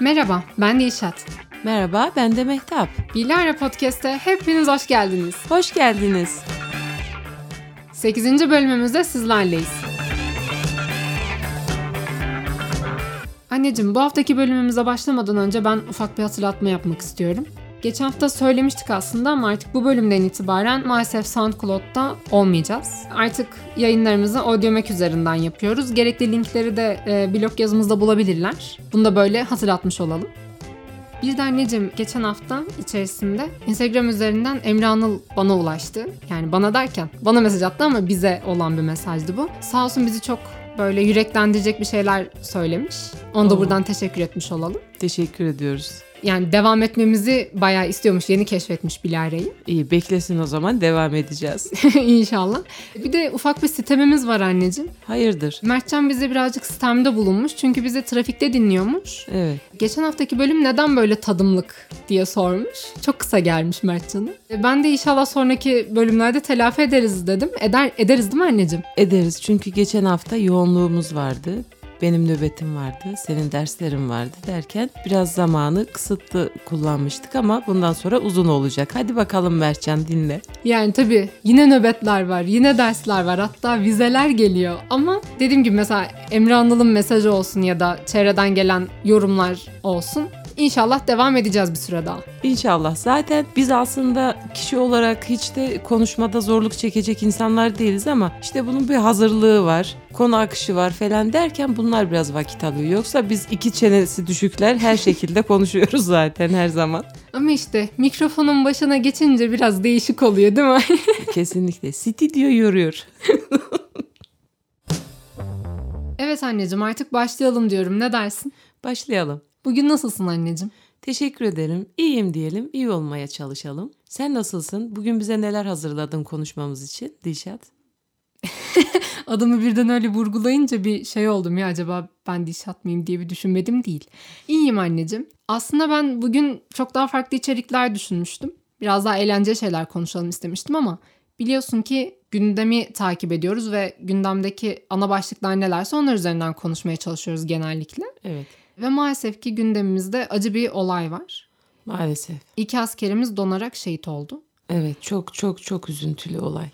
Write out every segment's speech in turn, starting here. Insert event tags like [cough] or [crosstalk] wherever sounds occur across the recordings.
Merhaba, ben Dilşat. Merhaba, ben de Mehtap. Bilara Podcast'e hepiniz hoş geldiniz. Hoş geldiniz. 8. bölümümüzde sizlerleyiz. Anneciğim bu haftaki bölümümüze başlamadan önce ben ufak bir hatırlatma yapmak istiyorum. Geçen hafta söylemiştik aslında ama artık bu bölümden itibaren maalesef SoundCloud'da olmayacağız. Artık yayınlarımızı Audiomack üzerinden yapıyoruz. Gerekli linkleri de e, blog yazımızda bulabilirler. Bunu da böyle hatırlatmış olalım. Bir de anneciğim geçen hafta içerisinde Instagram üzerinden Emre Anıl bana ulaştı. Yani bana derken bana mesaj attı ama bize olan bir mesajdı bu. Sağ olsun bizi çok böyle yüreklendirecek bir şeyler söylemiş. Onu da Oo. buradan teşekkür etmiş olalım. Teşekkür ediyoruz. Yani devam etmemizi bayağı istiyormuş. Yeni keşfetmiş Bilare'yi. İyi, beklesin o zaman devam edeceğiz. [laughs] İnşallah. Bir de ufak bir sitemimiz var anneciğim. Hayırdır? Mertcan bize birazcık sistemde bulunmuş. Çünkü bizi trafikte dinliyormuş. Evet. Geçen haftaki bölüm neden böyle tadımlık diye sormuş. Çok kısa gelmiş Mertcan'a. E, Ben de inşallah sonraki bölümlerde telafi ederiz dedim. Eder, ederiz değil mi anneciğim? Ederiz çünkü geçen hafta yoğunluğumuz vardı. Benim nöbetim vardı, senin derslerin vardı derken biraz zamanı kısıtlı kullanmıştık ama bundan sonra uzun olacak. Hadi bakalım Mertcan dinle. Yani tabii yine nöbetler var, yine dersler var. Hatta vizeler geliyor. Ama dediğim gibi mesela Emre Anıl'ın mesajı olsun ya da çevreden gelen yorumlar olsun. İnşallah devam edeceğiz bir süre daha. İnşallah. Zaten biz aslında kişi olarak hiç de konuşmada zorluk çekecek insanlar değiliz ama işte bunun bir hazırlığı var, konu akışı var falan derken bunlar biraz vakit alıyor. Yoksa biz iki çenesi düşükler her [laughs] şekilde konuşuyoruz zaten her zaman. Ama işte mikrofonun başına geçince biraz değişik oluyor değil mi? [laughs] Kesinlikle. Stüdyo yoruyor. [laughs] evet anneciğim artık başlayalım diyorum. Ne dersin? Başlayalım. Bugün nasılsın anneciğim? Teşekkür ederim. İyiyim diyelim. iyi olmaya çalışalım. Sen nasılsın? Bugün bize neler hazırladın konuşmamız için Dilşat? [laughs] Adımı birden öyle vurgulayınca bir şey oldum ya acaba ben diş atmayayım diye bir düşünmedim değil. İyiyim anneciğim. Aslında ben bugün çok daha farklı içerikler düşünmüştüm. Biraz daha eğlenceli şeyler konuşalım istemiştim ama biliyorsun ki gündemi takip ediyoruz ve gündemdeki ana başlıklar nelerse onlar üzerinden konuşmaya çalışıyoruz genellikle. Evet. Ve maalesef ki gündemimizde acı bir olay var. Maalesef. İki askerimiz donarak şehit oldu. Evet çok çok çok üzüntülü olay.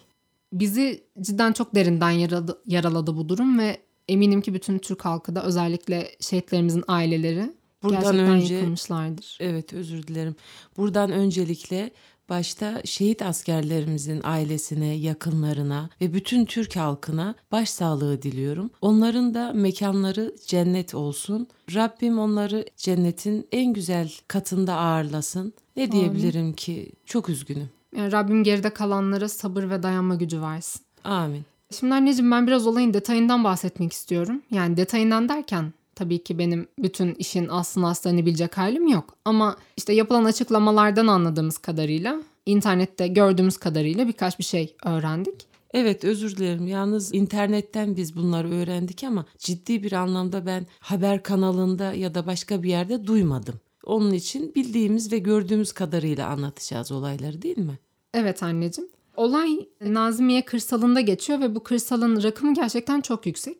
Bizi cidden çok derinden yaradı, yaraladı bu durum ve eminim ki bütün Türk halkı da özellikle şehitlerimizin aileleri Buradan gerçekten önce- yıkılmışlardır. Evet özür dilerim. Buradan öncelikle başta şehit askerlerimizin ailesine, yakınlarına ve bütün Türk halkına başsağlığı diliyorum. Onların da mekanları cennet olsun. Rabbim onları cennetin en güzel katında ağırlasın. Ne diyebilirim ki? Çok üzgünüm. Yani Rabbim geride kalanlara sabır ve dayanma gücü versin. Amin. Şimdi anneciğim ben biraz olayın detayından bahsetmek istiyorum. Yani detayından derken tabii ki benim bütün işin aslını aslarını bilecek halim yok. Ama işte yapılan açıklamalardan anladığımız kadarıyla, internette gördüğümüz kadarıyla birkaç bir şey öğrendik. Evet özür dilerim. Yalnız internetten biz bunları öğrendik ama ciddi bir anlamda ben haber kanalında ya da başka bir yerde duymadım. Onun için bildiğimiz ve gördüğümüz kadarıyla anlatacağız olayları değil mi? Evet anneciğim. Olay Nazimiye kırsalında geçiyor ve bu kırsalın rakımı gerçekten çok yüksek.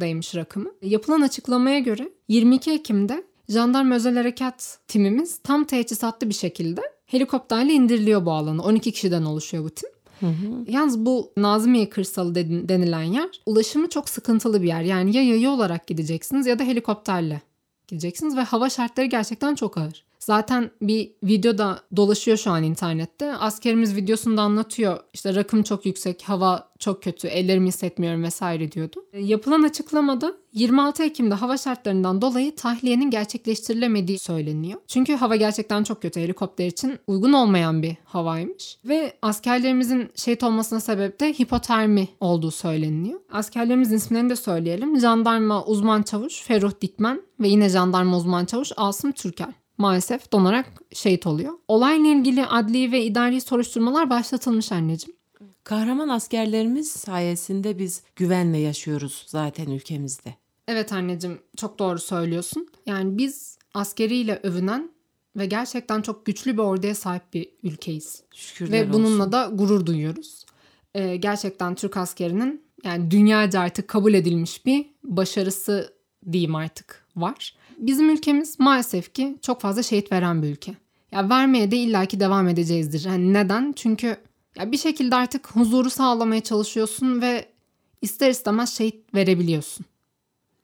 2300'deymiş rakımı. Yapılan açıklamaya göre 22 Ekim'de Jandarma Özel Harekat timimiz tam teçhizatlı bir şekilde helikopterle indiriliyor bu alana. 12 kişiden oluşuyor bu tim. Yalnız bu Nazimiye Kırsalı denilen yer ulaşımı çok sıkıntılı bir yer. Yani ya yayı olarak gideceksiniz ya da helikopterle gideceksiniz ve hava şartları gerçekten çok ağır. Zaten bir video da dolaşıyor şu an internette. Askerimiz videosunda anlatıyor. İşte rakım çok yüksek, hava çok kötü, ellerimi hissetmiyorum vesaire diyordu. E, Yapılan açıklamada 26 Ekim'de hava şartlarından dolayı tahliyenin gerçekleştirilemediği söyleniyor. Çünkü hava gerçekten çok kötü. Helikopter için uygun olmayan bir havaymış. Ve askerlerimizin şehit olmasına sebep de hipotermi olduğu söyleniyor. Askerlerimizin isimlerini de söyleyelim. Jandarma uzman çavuş Ferruh Dikmen ve yine jandarma uzman çavuş Asım Türker maalesef donarak şehit oluyor. Olayla ilgili adli ve idari soruşturmalar başlatılmış anneciğim. Kahraman askerlerimiz sayesinde biz güvenle yaşıyoruz zaten ülkemizde. Evet anneciğim çok doğru söylüyorsun. Yani biz askeriyle övünen ve gerçekten çok güçlü bir orduya sahip bir ülkeyiz. Şükürler Ve olsun. bununla da gurur duyuyoruz. Ee, gerçekten Türk askerinin yani dünyaca artık kabul edilmiş bir başarısı diyeyim artık var. Bizim ülkemiz maalesef ki çok fazla şehit veren bir ülke. Ya vermeye de illaki devam edeceğizdir. Yani neden? Çünkü ya bir şekilde artık huzuru sağlamaya çalışıyorsun ve ister istemez şehit verebiliyorsun.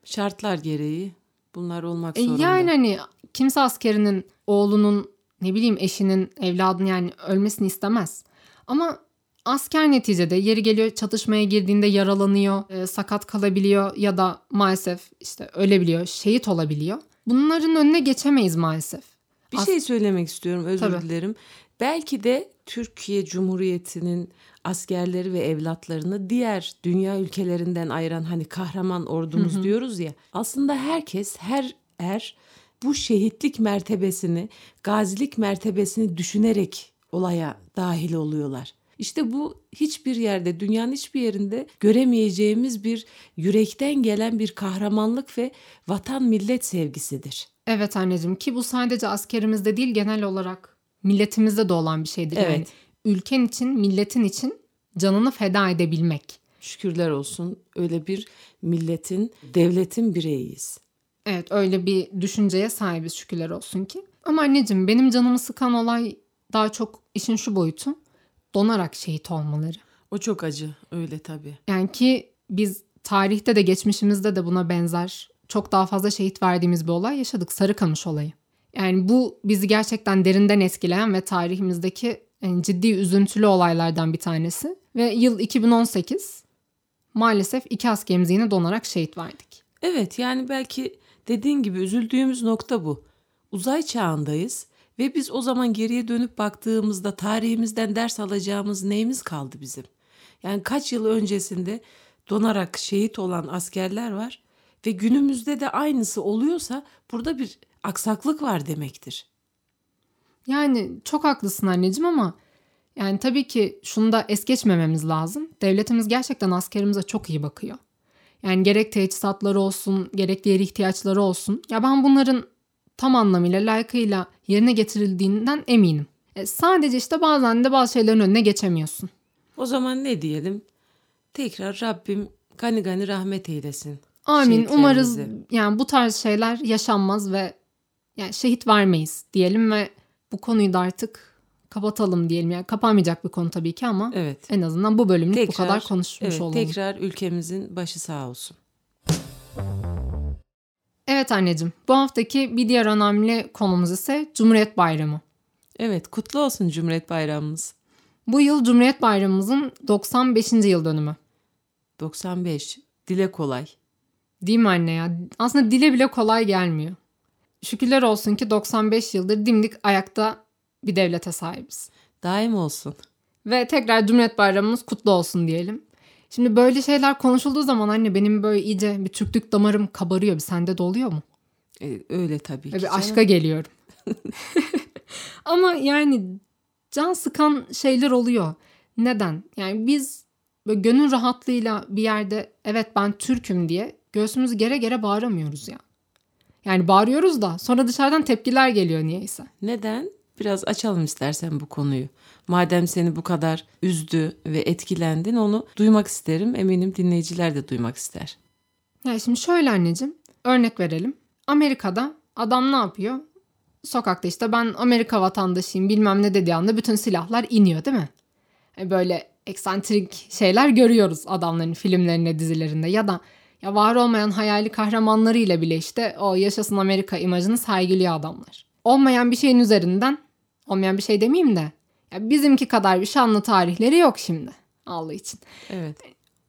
Şartlar gereği bunlar olmak E zorunda. yani hani kimse askerinin oğlunun ne bileyim eşinin evladının yani ölmesini istemez. Ama asker neticede yeri geliyor çatışmaya girdiğinde yaralanıyor, e, sakat kalabiliyor ya da maalesef işte ölebiliyor, şehit olabiliyor. Bunların önüne geçemeyiz maalesef. Bir As- şey söylemek istiyorum özür Tabii. dilerim. Belki de Türkiye Cumhuriyeti'nin askerleri ve evlatlarını diğer dünya ülkelerinden ayıran hani kahraman ordumuz diyoruz ya. Aslında herkes her er bu şehitlik mertebesini, gazilik mertebesini düşünerek olaya dahil oluyorlar. İşte bu hiçbir yerde, dünyanın hiçbir yerinde göremeyeceğimiz bir yürekten gelen bir kahramanlık ve vatan millet sevgisidir. Evet anneciğim ki bu sadece askerimizde değil genel olarak milletimizde de olan bir şeydir. Yani Evet. ülken için, milletin için canını feda edebilmek. Şükürler olsun öyle bir milletin, devletin bireyiyiz. Evet öyle bir düşünceye sahibiz şükürler olsun ki. Ama anneciğim benim canımı sıkan olay daha çok işin şu boyutu. Donarak şehit olmaları. O çok acı öyle tabii. Yani ki biz tarihte de geçmişimizde de buna benzer çok daha fazla şehit verdiğimiz bir olay yaşadık. Sarıkamış olayı. Yani bu bizi gerçekten derinden etkileyen ve tarihimizdeki en ciddi üzüntülü olaylardan bir tanesi. Ve yıl 2018 maalesef iki askerimizi yine donarak şehit verdik. Evet yani belki dediğin gibi üzüldüğümüz nokta bu. Uzay çağındayız ve biz o zaman geriye dönüp baktığımızda tarihimizden ders alacağımız neyimiz kaldı bizim? Yani kaç yıl öncesinde donarak şehit olan askerler var ve günümüzde de aynısı oluyorsa burada bir aksaklık var demektir. Yani çok haklısın anneciğim ama yani tabii ki şunu da es geçmememiz lazım. Devletimiz gerçekten askerimize çok iyi bakıyor. Yani gerek teçhizatları olsun, gerek diğer ihtiyaçları olsun. Ya ben bunların tam anlamıyla layıkıyla yerine getirildiğinden eminim. E, sadece işte bazen de bazı şeylerin önüne geçemiyorsun. O zaman ne diyelim? Tekrar Rabbim gani gani rahmet eylesin. Amin. Umarız yani bu tarz şeyler yaşanmaz ve yani şehit vermeyiz diyelim ve bu konuyu da artık kapatalım diyelim. Yani kapanmayacak bir konu tabii ki ama Evet. en azından bu bölümlük bu Tekrar, kadar konuşmuş evet, olalım. Tekrar ülkemizin başı sağ olsun. Evet anneciğim bu haftaki bir diğer önemli konumuz ise Cumhuriyet Bayramı. Evet kutlu olsun Cumhuriyet Bayramımız. Bu yıl Cumhuriyet Bayramımızın 95. yıl dönümü. 95. Dile kolay. Değil mi anne ya? Aslında dile bile kolay gelmiyor. Şükürler olsun ki 95 yıldır dimdik ayakta bir devlete sahibiz. Daim olsun. Ve tekrar Cumhuriyet Bayramımız kutlu olsun diyelim. Şimdi böyle şeyler konuşulduğu zaman anne benim böyle iyice bir Türklük damarım kabarıyor. Bir sende de oluyor mu? Ee, öyle tabii ki. Ve bir canım. aşka geliyorum. [laughs] Ama yani can sıkan şeyler oluyor. Neden? Yani biz böyle gönül rahatlığıyla bir yerde evet ben Türk'üm diye göğsümüzü gere gere bağıramıyoruz ya. Yani bağırıyoruz da sonra dışarıdan tepkiler geliyor niyeyse. Neden? Biraz açalım istersen bu konuyu. Madem seni bu kadar üzdü ve etkilendin onu duymak isterim. Eminim dinleyiciler de duymak ister. Yani şimdi şöyle anneciğim örnek verelim. Amerika'da adam ne yapıyor? Sokakta işte ben Amerika vatandaşıyım bilmem ne dediği anda bütün silahlar iniyor değil mi? E Böyle eksantrik şeyler görüyoruz adamların filmlerinde dizilerinde ya da ya var olmayan hayali kahramanlarıyla bile işte o yaşasın Amerika imajını sergiliyor adamlar. Olmayan bir şeyin üzerinden olmayan bir şey demeyeyim de ya bizimki kadar bir şanlı tarihleri yok şimdi Allah için Evet.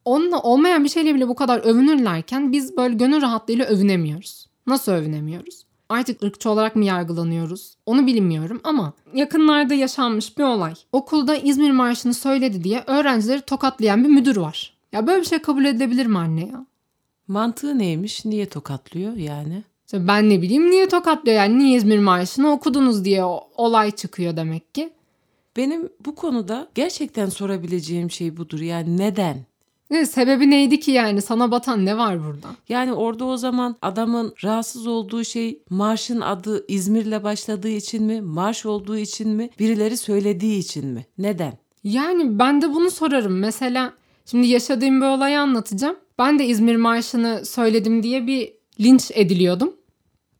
onunla olmayan bir şeyle bile bu kadar övünürlerken biz böyle gönül rahatlığıyla övünemiyoruz. Nasıl övünemiyoruz? Artık ırkçı olarak mı yargılanıyoruz? Onu bilmiyorum ama yakınlarda yaşanmış bir olay. Okulda İzmir Marşı'nı söyledi diye öğrencileri tokatlayan bir müdür var. Ya böyle bir şey kabul edilebilir mi anne ya? Mantığı neymiş? Niye tokatlıyor yani? İşte ben ne bileyim niye tokatlıyor yani niye İzmir Marşı'nı okudunuz diye olay çıkıyor demek ki. Benim bu konuda gerçekten sorabileceğim şey budur. Yani neden? Ne, sebebi neydi ki yani sana batan ne var burada? Yani orada o zaman adamın rahatsız olduğu şey marşın adı İzmir'le başladığı için mi? Marş olduğu için mi? Birileri söylediği için mi? Neden? Yani ben de bunu sorarım. Mesela Şimdi yaşadığım bir olayı anlatacağım. Ben de İzmir Marşı'nı söyledim diye bir linç ediliyordum.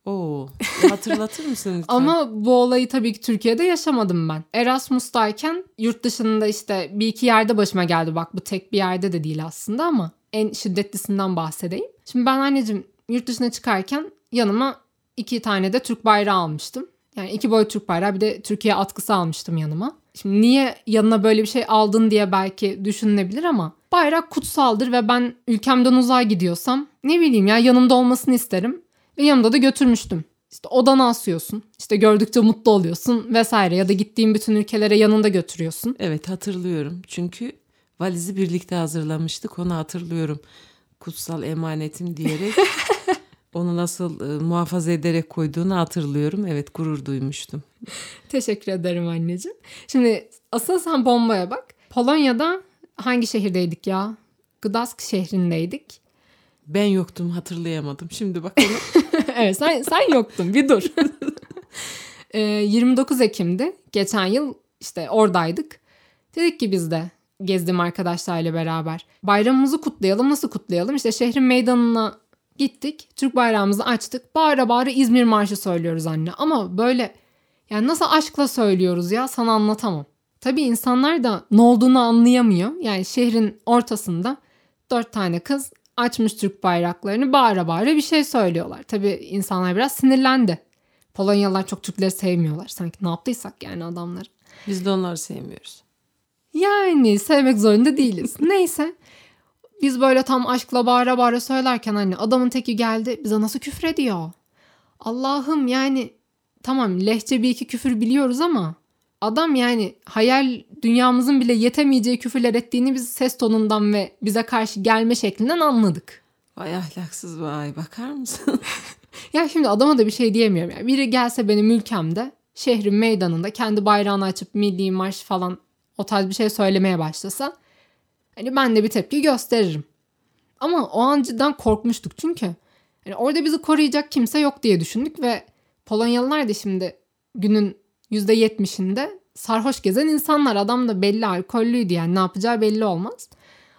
Oo, [laughs] hatırlatır mısın lütfen? Ama bu olayı tabii ki Türkiye'de yaşamadım ben. Erasmus'tayken yurt dışında işte bir iki yerde başıma geldi. Bak bu tek bir yerde de değil aslında ama en şiddetlisinden bahsedeyim. Şimdi ben anneciğim yurt dışına çıkarken yanıma iki tane de Türk bayrağı almıştım. Yani iki boy Türk bayrağı bir de Türkiye atkısı almıştım yanıma. Şimdi niye yanına böyle bir şey aldın diye belki düşünülebilir ama bayrak kutsaldır ve ben ülkemden uzağa gidiyorsam ne bileyim ya yanımda olmasını isterim. Ve yanımda da götürmüştüm. İşte odana asıyorsun. İşte gördükçe mutlu oluyorsun vesaire ya da gittiğin bütün ülkelere yanında götürüyorsun. Evet hatırlıyorum. Çünkü valizi birlikte hazırlamıştık. Onu hatırlıyorum. Kutsal emanetim diyerek [laughs] onu nasıl e, muhafaza ederek koyduğunu hatırlıyorum. Evet gurur duymuştum. Teşekkür ederim anneciğim. Şimdi asıl sen bombaya bak. Polonya'da hangi şehirdeydik ya? Gdansk şehrindeydik. Ben yoktum hatırlayamadım. Şimdi bakalım. [laughs] evet sen, sen yoktun bir dur. [laughs] e, 29 Ekim'di. Geçen yıl işte oradaydık. Dedik ki biz de gezdim arkadaşlarla beraber. Bayramımızı kutlayalım. Nasıl kutlayalım? İşte şehrin meydanına gittik. Türk bayrağımızı açtık. Bağıra bağıra İzmir Marşı söylüyoruz anne. Ama böyle yani nasıl aşkla söylüyoruz ya sana anlatamam. Tabii insanlar da ne olduğunu anlayamıyor. Yani şehrin ortasında dört tane kız açmış Türk bayraklarını bağıra bağıra bir şey söylüyorlar. Tabii insanlar biraz sinirlendi. Polonyalılar çok Türkleri sevmiyorlar. Sanki ne yaptıysak yani adamlar. Biz de onları sevmiyoruz. Yani sevmek zorunda değiliz. Neyse. Biz böyle tam aşkla bağıra bağıra söylerken hani adamın teki geldi bize nasıl küfür ediyor. Allah'ım yani tamam lehçe bir iki küfür biliyoruz ama adam yani hayal dünyamızın bile yetemeyeceği küfürler ettiğini biz ses tonundan ve bize karşı gelme şeklinden anladık. Vay ahlaksız vay bakar mısın? [laughs] ya şimdi adama da bir şey diyemiyorum. Yani biri gelse benim ülkemde şehrin meydanında kendi bayrağını açıp milli marş falan o tarz bir şey söylemeye başlasa hani ben de bir tepki gösteririm. Ama o an cidden korkmuştuk çünkü. Yani orada bizi koruyacak kimse yok diye düşündük ve Polonyalılar da şimdi günün %70'inde sarhoş gezen insanlar. Adam da belli alkollüydü yani ne yapacağı belli olmaz.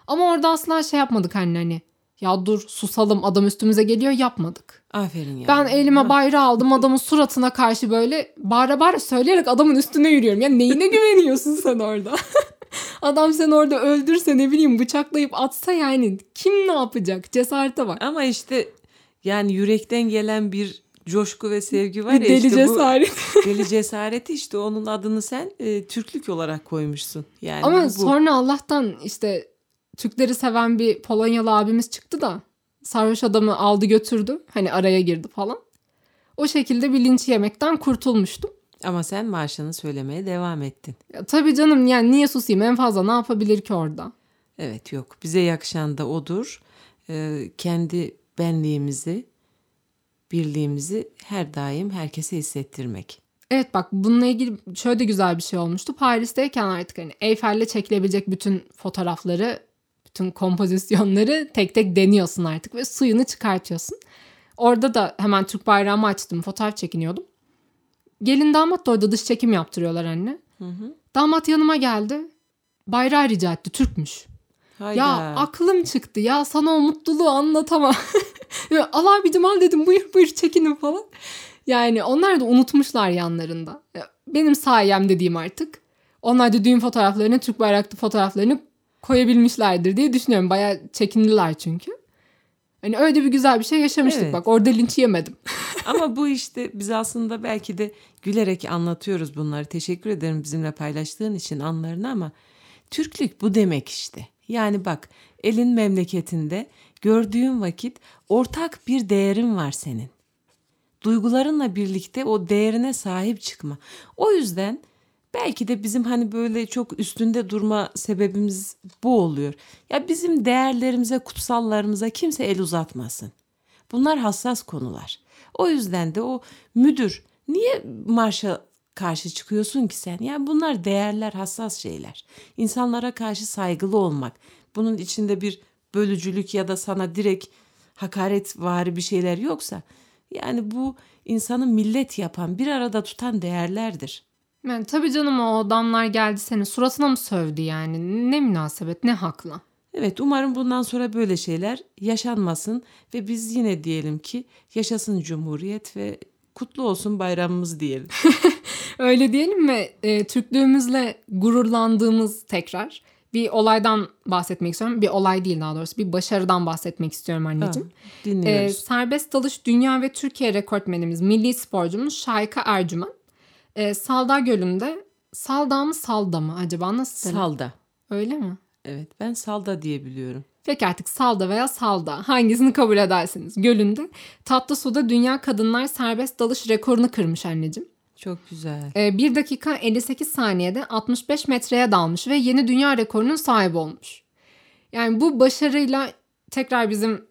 Ama orada asla şey yapmadık anne hani. Ya dur susalım adam üstümüze geliyor yapmadık. Aferin ya. Ben elime bayrağı aldım adamın suratına karşı böyle bağıra bağıra söyleyerek adamın üstüne yürüyorum. Ya neyine güveniyorsun sen orada? [laughs] Adam sen orada öldürse ne bileyim bıçaklayıp atsa yani kim ne yapacak? Cesarete var. Ama işte yani yürekten gelen bir coşku ve sevgi var ya deli işte cesaret. bu [laughs] deli cesareti işte onun adını sen e, Türklük olarak koymuşsun. Yani Ama bu, sonra Allah'tan işte Türkleri seven bir Polonyalı abimiz çıktı da sarhoş adamı aldı götürdü. Hani araya girdi falan. O şekilde bir linç yemekten kurtulmuştum. Ama sen marşını söylemeye devam ettin. Ya, tabii canım yani niye susayım en fazla ne yapabilir ki orada? Evet yok bize yakışan da odur. Ee, kendi benliğimizi, birliğimizi her daim herkese hissettirmek. Evet bak bununla ilgili şöyle de güzel bir şey olmuştu. Paris'teyken artık hani Eyfel'le çekilebilecek bütün fotoğrafları, bütün kompozisyonları tek tek deniyorsun artık ve suyunu çıkartıyorsun. Orada da hemen Türk bayrağımı açtım, fotoğraf çekiniyordum. Gelin damat da orada dış çekim yaptırıyorlar anne. Hı hı. Damat yanıma geldi. Bayrağı rica etti, Türkmüş. Hayda. Ya aklım çıktı ya sana o mutluluğu anlatamam. [laughs] al abicim al dedim buyur buyur çekinin falan. Yani onlar da unutmuşlar yanlarında. Benim sayem dediğim artık. Onlar da düğün fotoğraflarını, Türk bayraklı fotoğraflarını koyabilmişlerdir diye düşünüyorum. Bayağı çekindiler çünkü. Hani öyle bir güzel bir şey yaşamıştık Evet. bak. Orada linç yemedim. [laughs] Ama bu işte biz aslında belki de gülerek anlatıyoruz bunları. Teşekkür ederim bizimle paylaştığın için anlarını ama Türklük bu demek işte. Yani bak elin memleketinde gördüğün vakit ortak bir değerin var senin. Duygularınla birlikte o değerine sahip çıkma. O yüzden belki de bizim hani böyle çok üstünde durma sebebimiz bu oluyor. Ya bizim değerlerimize, kutsallarımıza kimse el uzatmasın. Bunlar hassas konular. O yüzden de o müdür niye marşa karşı çıkıyorsun ki sen? Yani bunlar değerler, hassas şeyler. İnsanlara karşı saygılı olmak. Bunun içinde bir bölücülük ya da sana direkt hakaret vari bir şeyler yoksa yani bu insanı millet yapan, bir arada tutan değerlerdir. Yani tabii canım o adamlar geldi senin suratına mı sövdü yani? Ne münasebet ne hakla? Evet umarım bundan sonra böyle şeyler yaşanmasın ve biz yine diyelim ki yaşasın Cumhuriyet ve kutlu olsun bayramımız diyelim. [laughs] Öyle diyelim mi? E, Türklüğümüzle gururlandığımız tekrar bir olaydan bahsetmek istiyorum. Bir olay değil daha doğrusu bir başarıdan bahsetmek istiyorum anneciğim. Ha, dinliyoruz. E, serbest dalış dünya ve Türkiye rekortmenimiz milli sporcumuz Şayka Ercümen. E, Salda Gölü'nde Salda mı Salda mı acaba nasıl? denir? Salda. Öyle mi? Evet ben Salda diye biliyorum. Peki artık salda veya salda hangisini kabul edersiniz? Gölünde tatlı suda dünya kadınlar serbest dalış rekorunu kırmış anneciğim. Çok güzel. Ee, 1 dakika 58 saniyede 65 metreye dalmış ve yeni dünya rekorunun sahibi olmuş. Yani bu başarıyla tekrar bizim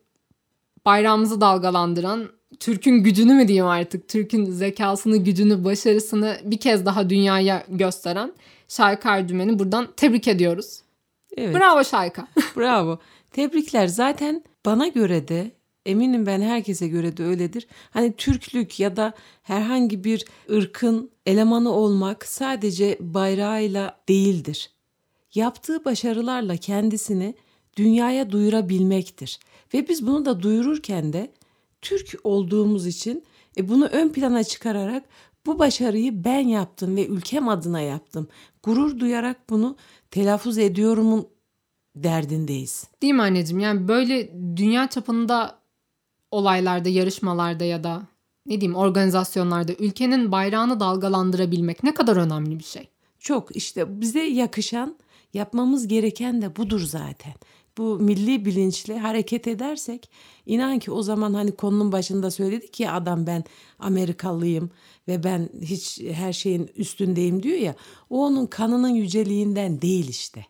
bayrağımızı dalgalandıran Türk'ün gücünü mü diyeyim artık? Türk'ün zekasını, gücünü, başarısını bir kez daha dünyaya gösteren Şayka Ercümen'i buradan tebrik ediyoruz. Evet. Bravo Şayka. [laughs] Bravo. Tebrikler. Zaten bana göre de eminim ben herkese göre de öyledir. Hani Türklük ya da herhangi bir ırkın elemanı olmak sadece bayrağıyla değildir. Yaptığı başarılarla kendisini dünyaya duyurabilmektir. Ve biz bunu da duyururken de Türk olduğumuz için e, bunu ön plana çıkararak bu başarıyı ben yaptım ve ülkem adına yaptım. Gurur duyarak bunu telaffuz ediyorumun derdindeyiz. Değil mi anneciğim? Yani böyle dünya çapında olaylarda, yarışmalarda ya da ne diyeyim organizasyonlarda ülkenin bayrağını dalgalandırabilmek ne kadar önemli bir şey. Çok işte bize yakışan yapmamız gereken de budur zaten. Bu milli bilinçle hareket edersek inan ki o zaman hani konunun başında söyledik ya adam ben Amerikalıyım ve ben hiç her şeyin üstündeyim diyor ya o onun kanının yüceliğinden değil işte.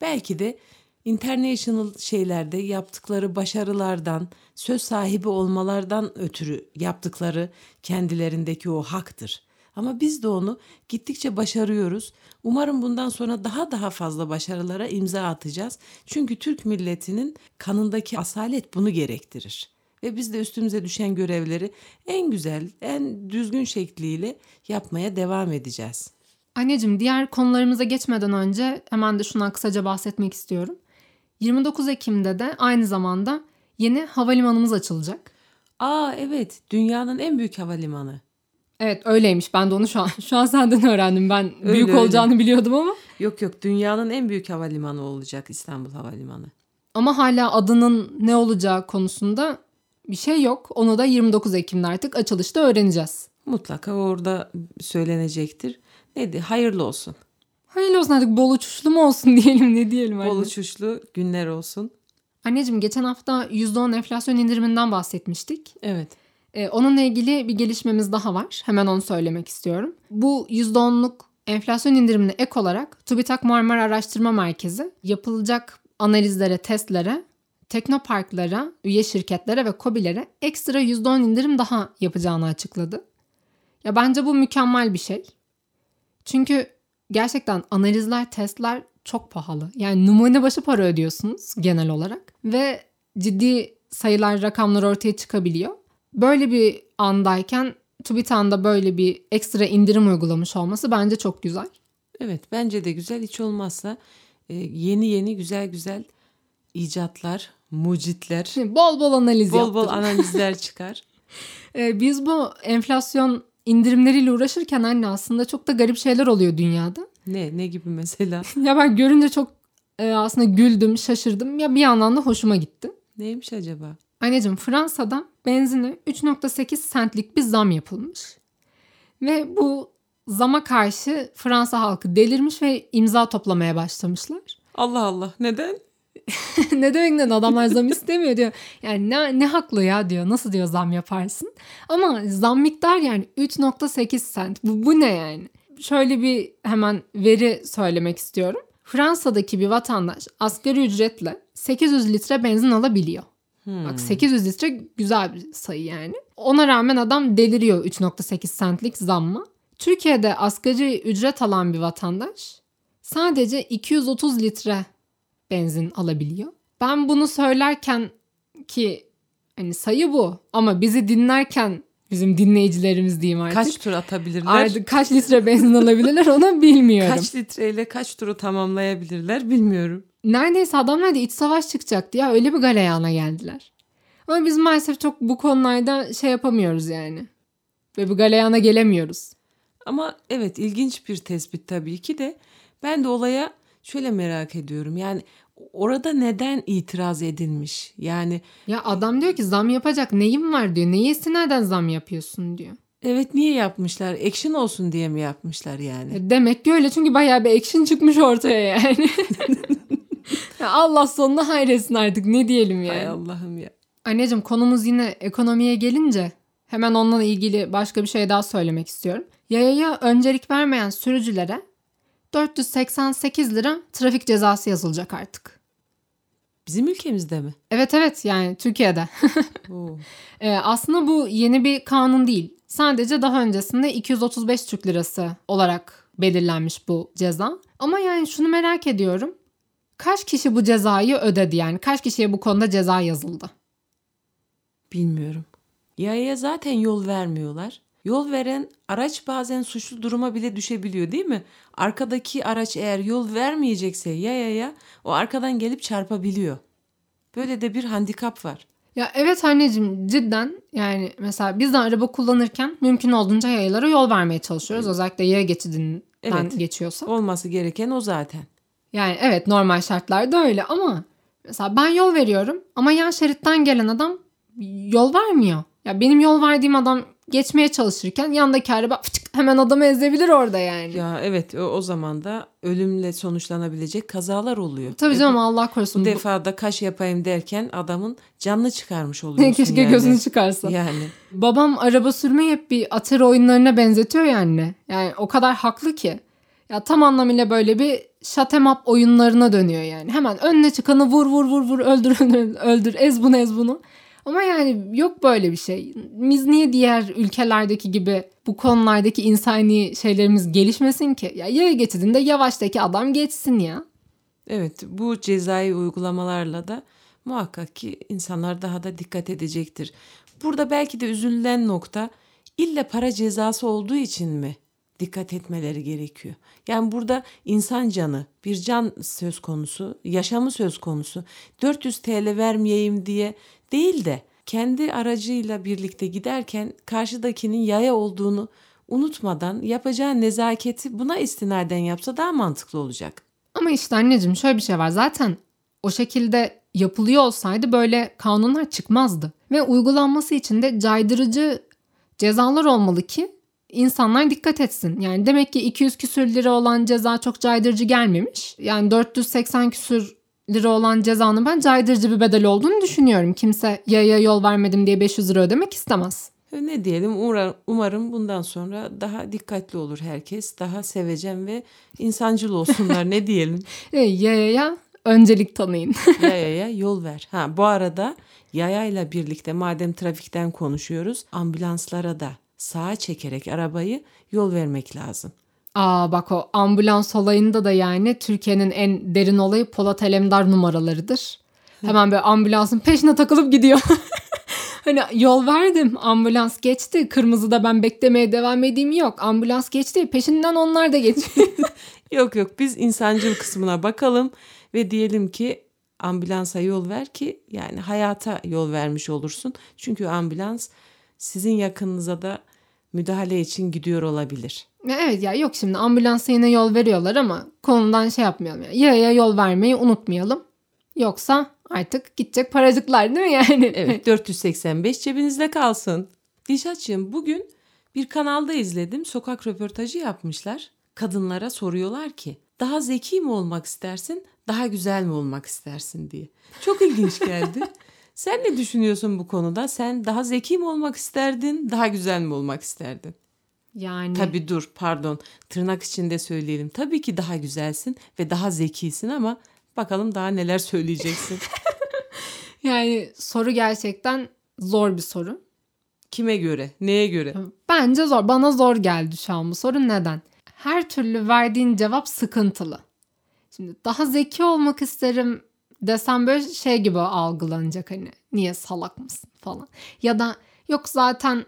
Belki de international şeylerde yaptıkları başarılardan, söz sahibi olmalardan ötürü yaptıkları kendilerindeki o haktır. Ama biz de onu gittikçe başarıyoruz. Umarım bundan sonra daha daha fazla başarılara imza atacağız. Çünkü Türk milletinin kanındaki asalet bunu gerektirir. Ve biz de üstümüze düşen görevleri en güzel, en düzgün şekliyle yapmaya devam edeceğiz. Anneciğim diğer konularımıza geçmeden önce hemen de şuna kısaca bahsetmek istiyorum. 29 Ekim'de de aynı zamanda yeni havalimanımız açılacak. Aa evet, dünyanın en büyük havalimanı. Evet öyleymiş. Ben de onu şu an [laughs] şu an senden öğrendim. Ben Öyle, büyük öyle. olacağını biliyordum ama Yok yok, dünyanın en büyük havalimanı olacak İstanbul Havalimanı. ama hala adının ne olacağı konusunda bir şey yok. Onu da 29 Ekim'de artık açılışta öğreneceğiz. Mutlaka orada söylenecektir. Neydi? Hayırlı olsun. Hayırlı olsun artık bol uçuşlu mu olsun [laughs] diyelim ne diyelim. Bol uçuşlu günler olsun. Anneciğim geçen hafta %10 enflasyon indiriminden bahsetmiştik. Evet. Ee, onunla ilgili bir gelişmemiz daha var. Hemen onu söylemek istiyorum. Bu %10'luk enflasyon indirimine ek olarak TÜBİTAK Marmara Araştırma Merkezi yapılacak analizlere, testlere, teknoparklara, üye şirketlere ve KOBİ'lere ekstra %10 indirim daha yapacağını açıkladı. Ya bence bu mükemmel bir şey. Çünkü gerçekten analizler, testler çok pahalı. Yani numune başı para ödüyorsunuz genel olarak ve ciddi sayılar, rakamlar ortaya çıkabiliyor. Böyle bir andayken TÜBİTAK'ın böyle bir ekstra indirim uygulamış olması bence çok güzel. Evet bence de güzel. Hiç olmazsa e, yeni yeni güzel güzel icatlar, mucitler, Şimdi bol bol analiz bol bol yaptırın. analizler [laughs] çıkar. Ee, biz bu enflasyon indirimleriyle uğraşırken anne aslında çok da garip şeyler oluyor dünyada. Ne ne gibi mesela? [laughs] Ya ben görünce çok e, aslında güldüm, şaşırdım. Ya bir yandan da hoşuma gitti. Neymiş acaba? Anneciğim Fransa'da benzine 3.8 centlik bir zam yapılmış. Ve bu zama karşı Fransa halkı delirmiş ve imza toplamaya başlamışlar. Allah Allah neden? Ne demek neden adamlar zam istemiyor diyor. Yani ne, ne haklı ya diyor. Nasıl diyor zam yaparsın? Ama zam miktar yani 3.8 cent. Bu, bu ne yani? Şöyle bir hemen veri söylemek istiyorum. Fransa'daki bir vatandaş asgari ücretle 800 litre benzin alabiliyor. Bak 800 litre güzel bir sayı yani. Ona rağmen adam deliriyor 3.8 centlik zamma. Türkiye'de asgari ücret alan bir vatandaş sadece 230 litre benzin alabiliyor. Ben bunu söylerken ki hani sayı bu ama bizi dinlerken bizim dinleyicilerimiz diyeyim artık. Kaç tur atabilirler? Artık kaç litre benzin alabilirler onu [laughs] bilmiyorum. Kaç litreyle kaç turu tamamlayabilirler bilmiyorum. neredeyse adamlar da iç savaş çıkacaktı ya öyle bir galeyana geldiler. Ama biz maalesef çok bu konularda şey yapamıyoruz yani. Ve bu galeyana gelemiyoruz. Ama evet ilginç bir tespit tabii ki de ben de olaya şöyle merak ediyorum. Yani orada neden itiraz edilmiş? Yani Ya adam diyor ki zam yapacak neyim var diyor. Neye istinaden zam yapıyorsun diyor. evet niye yapmışlar? Action olsun diye mi yapmışlar yani? E Demek ki öyle çünkü bayağı bir action çıkmış ortaya yani. [laughs] Ya Allah sonuna hayretsin artık ne diyelim Hay yani. Allah'ım ya. Anneciğim konumuz yine ekonomiye gelince hemen onunla ilgili başka bir şey daha söylemek istiyorum. Yayaya öncelik vermeyen sürücülere 488 lira trafik cezası yazılacak artık. Bizim ülkemizde mi? Evet evet yani Türkiye'de. [laughs] Ee, aslında bu yeni bir kanun değil. Sadece daha öncesinde 235 Türk Lirası olarak belirlenmiş bu ceza. Ama yani şunu merak ediyorum. Kaç kişi bu cezayı ödedi yani? Kaç kişiye bu konuda ceza yazıldı? Bilmiyorum. Yayaya zaten yol vermiyorlar. Yol veren araç bazen suçlu duruma bile düşebiliyor değil mi? Arkadaki araç eğer yol vermeyecekse yayaya o arkadan gelip çarpabiliyor. Böyle de bir handikap var. Ya evet anneciğim cidden yani mesela biz de araba kullanırken mümkün olduğunca yayalara yol vermeye çalışıyoruz. Özellikle yaya geçidinden Evet. geçiyorsa. Olması gereken o zaten. Yani evet normal şartlarda öyle ama mesela ben yol veriyorum ama yan şeritten gelen adam yol vermiyor. Ya benim yol verdiğim adam geçmeye çalışırken yandaki araba fıçık hemen adamı ezebilir orada yani. Ya evet o, o zaman da ölümle sonuçlanabilecek kazalar oluyor. Tabii E, canım Allah korusun. Bu defa da kaş yapayım derken adamın canını çıkarmış oluyorsun [laughs] Keşke yani. gözünü çıkarsa. Yani Babam araba sürmeyi hep bir atari oyunlarına benzetiyor ya anne. Yani o kadar haklı ki. Ya tam anlamıyla böyle bir shut 'em up oyunlarına dönüyor yani. Hemen önüne çıkanı vur vur vur vur öldür [laughs] öldür, öldür ez bunu ez bunu. Ama yani yok böyle bir şey. Biz niye diğer ülkelerdeki gibi bu konulardaki insani şeylerimiz gelişmesin ki? Ya yaya geçidinde yavaştaki adam geçsin ya. Evet bu cezai uygulamalarla da muhakkak ki insanlar daha da dikkat edecektir. Burada belki de üzülen nokta ille para cezası olduğu için mi dikkat etmeleri gerekiyor? Yani burada insan canı, bir can söz konusu, yaşamı söz konusu. 400 TL vermeyeyim diye değil de kendi aracıyla birlikte giderken karşıdakinin yaya olduğunu unutmadan yapacağı nezaketi buna istinaden yapsa daha mantıklı olacak. Ama işte anneciğim şöyle bir şey var. Zaten o şekilde yapılıyor olsaydı böyle kanunlar çıkmazdı. Ve uygulanması için de caydırıcı cezalar olmalı ki insanlar dikkat etsin. Yani demek ki 200 küsür lira olan ceza çok caydırıcı gelmemiş. Yani 480 küsür lira olan cezanın ben caydırıcı bir bedel olduğunu düşünüyorum. Kimse yaya yol vermedim diye 500 lira ödemek istemez. E, Ne diyelim umarım bundan sonra daha dikkatli olur herkes. Daha sevecen ve insancıl olsunlar ne diyelim. [laughs] E, yayaya öncelik tanıyın. [laughs] Yayaya yol ver. Ha bu arada yayayla birlikte madem trafikten konuşuyoruz ambulanslara da sağa çekerek arabayı yol vermek lazım. Aa bak o ambulans olayında da yani Türkiye'nin en derin olayı Polat Alemdar numaralarıdır. Hemen böyle ambulansın peşine takılıp gidiyor. [laughs] hani yol verdim ambulans geçti kırmızıda ben beklemeye devam edeyim yok ambulans geçti peşinden onlar da geçiyor. [laughs] [laughs] Yok yok biz insancıl kısmına bakalım ve diyelim ki ambulansa yol ver ki yani hayata yol vermiş olursun. Çünkü ambulans sizin yakınınıza da müdahale için gidiyor olabilir. Evet ya yok şimdi ambulansa yine yol veriyorlar ama konudan şey yapmayalım. Yani. Yaya yol vermeyi unutmayalım. Yoksa artık gidecek paracıklar değil mi yani? Evet [laughs] 485 cebinizde kalsın. Dilşatçığım bugün bir kanalda izledim sokak röportajı yapmışlar. Kadınlara soruyorlar ki daha zeki mi olmak istersin daha güzel mi olmak istersin diye. Çok ilginç geldi. [laughs] Sen ne düşünüyorsun bu konuda? Sen daha zeki mi olmak isterdin daha güzel mi olmak isterdin? Yani Tabii dur pardon tırnak içinde söyleyelim. Tabii ki daha güzelsin ve daha zekisin ama bakalım daha neler söyleyeceksin. [laughs] yani soru gerçekten zor bir soru. Kime göre? Neye göre? Bence zor. Bana zor geldi şu an bu soru. Neden? Her türlü verdiğin cevap sıkıntılı. Şimdi daha zeki olmak isterim desem böyle şey gibi algılanacak hani. Niye salak mısın falan. Ya da yok zaten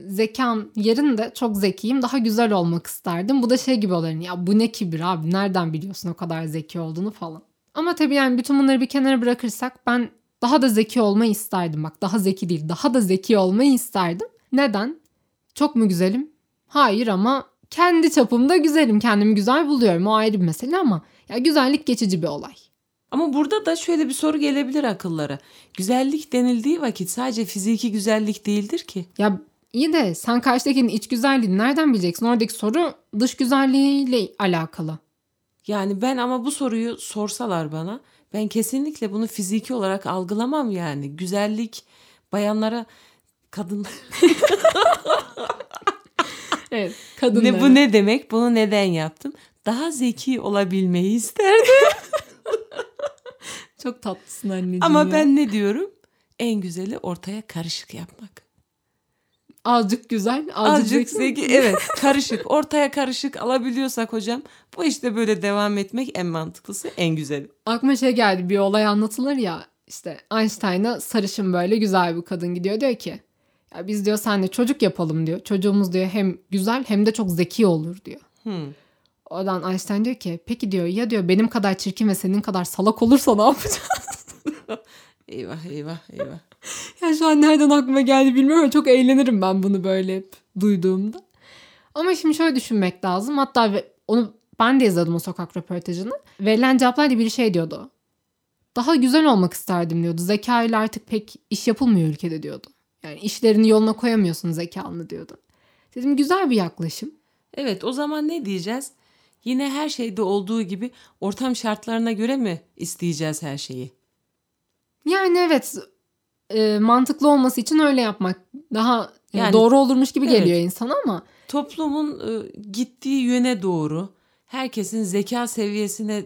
zekam yerinde çok zekiyim daha güzel olmak isterdim. Bu da şey gibi olur. Ya bu ne kibir abi nereden biliyorsun o kadar zeki olduğunu falan. Ama tabii yani bütün bunları bir kenara bırakırsak ben daha da zeki olmayı isterdim. Bak daha zeki değil daha da zeki olmayı isterdim. Neden? Çok mu güzelim? Hayır ama kendi çapımda güzelim. Kendimi güzel buluyorum. O ayrı bir mesele ama ya güzellik geçici bir olay. Ama burada da şöyle bir soru gelebilir akıllara. Güzellik denildiği vakit sadece fiziki güzellik değildir ki. Ya iyi de sen karşıdakinin iç güzelliğini nereden bileceksin? Oradaki soru dış güzelliğiyle alakalı. Yani ben ama bu soruyu sorsalar bana ben kesinlikle bunu fiziki olarak algılamam yani. Güzellik bayanlara kadın [laughs] Evet kadınlara. ne bu ne demek? Bunu neden yaptım? Daha zeki olabilmeyi isterdim. [laughs] [laughs] Çok tatlısın anneciğim Ama ya. ben ne diyorum? En güzeli ortaya karışık yapmak. Azıcık güzel, azıcık, Azıcık zeki. Evet karışık. Ortaya karışık alabiliyorsak hocam bu işte böyle devam etmek en mantıklısı en güzeli. Aklıma şey geldi bir olay anlatılır ya işte Einstein'a sarışın böyle güzel bir kadın gidiyor diyor ki ya biz diyor senle çocuk yapalım diyor. Çocuğumuz diyor hem güzel hem de çok zeki olur diyor. Hmm. Oradan Einstein diyor ki peki diyor ya diyor benim kadar çirkin ve senin kadar salak olursa ne yapacağız? [laughs] Eyvah eyvah eyvah. [laughs] ya şu an nereden aklıma geldi bilmiyorum ama çok eğlenirim ben bunu böyle hep duyduğumda. Ama şimdi şöyle düşünmek lazım. Hatta onu ben de izledim o sokak röportajını. Verilen cevaplar bir şey diyordu. Daha güzel olmak isterdim diyordu. Zeka ile artık pek iş yapılmıyor ülkede diyordu. Yani işlerini yoluna koyamıyorsun zekanı diyordu. Dedim güzel bir yaklaşım. Evet o zaman ne diyeceğiz? Yine her şeyde olduğu gibi ortam şartlarına göre mi isteyeceğiz her şeyi? Yani evet e, mantıklı olması için öyle yapmak daha Yani- doğru olurmuş gibi Evet. geliyor insana ama Toplumun e, gittiği yöne doğru, herkesin zeka seviyesine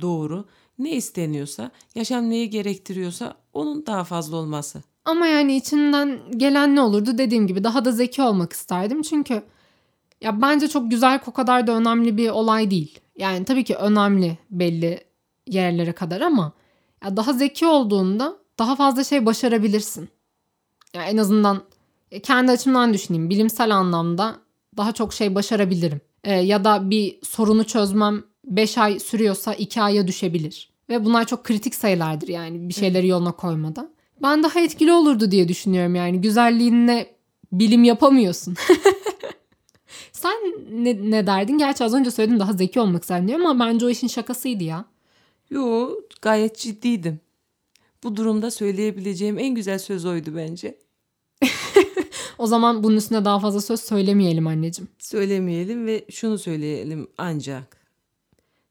doğru ne isteniyorsa, yaşam neyi gerektiriyorsa onun daha fazla olması. Ama yani içinden gelen ne olurdu dediğim gibi daha da zeki olmak isterdim. Çünkü ya bence çok güzel o kadar da önemli bir olay değil. Yani tabii ki önemli belli yerlere kadar ama ya daha zeki olduğunda daha fazla şey başarabilirsin. Ya en azından e, kendi açımdan düşüneyim. Bilimsel anlamda daha çok şey başarabilirim. E, ya da bir sorunu çözmem 5 ay sürüyorsa 2 aya düşebilir. Ve bunlar çok kritik sayılardır yani bir şeyleri yoluna koymada. Ben daha etkili olurdu diye düşünüyorum yani. Güzelliğinle bilim yapamıyorsun. [laughs] Sen ne, ne derdin? Gerçi az önce söyledim daha zeki olmak isterdim ama bence o işin şakasıydı ya. Yo gayet ciddiydim. Bu durumda söyleyebileceğim en güzel söz oydu bence. [laughs] O zaman bunun üstüne daha fazla söz söylemeyelim anneciğim. Söylemeyelim ve şunu söyleyelim ancak.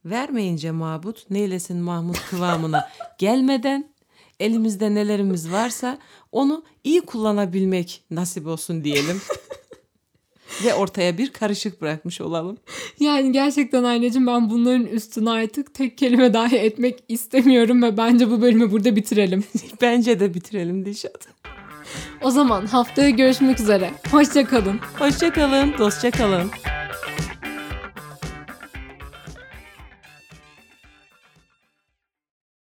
Vermeyince mabut neylesin Mahmut kıvamına [laughs] gelmeden elimizde nelerimiz varsa onu iyi kullanabilmek nasip olsun diyelim. [laughs] [laughs] ve ortaya bir karışık bırakmış olalım. Yani gerçekten anneciğim ben bunların üstüne artık tek kelime dahi etmek istemiyorum ve bence bu bölümü burada bitirelim. [laughs] Bence de bitirelim Dişat. O zaman haftaya görüşmek üzere. Hoşça kalın. Hoşça kalın, dostça kalın.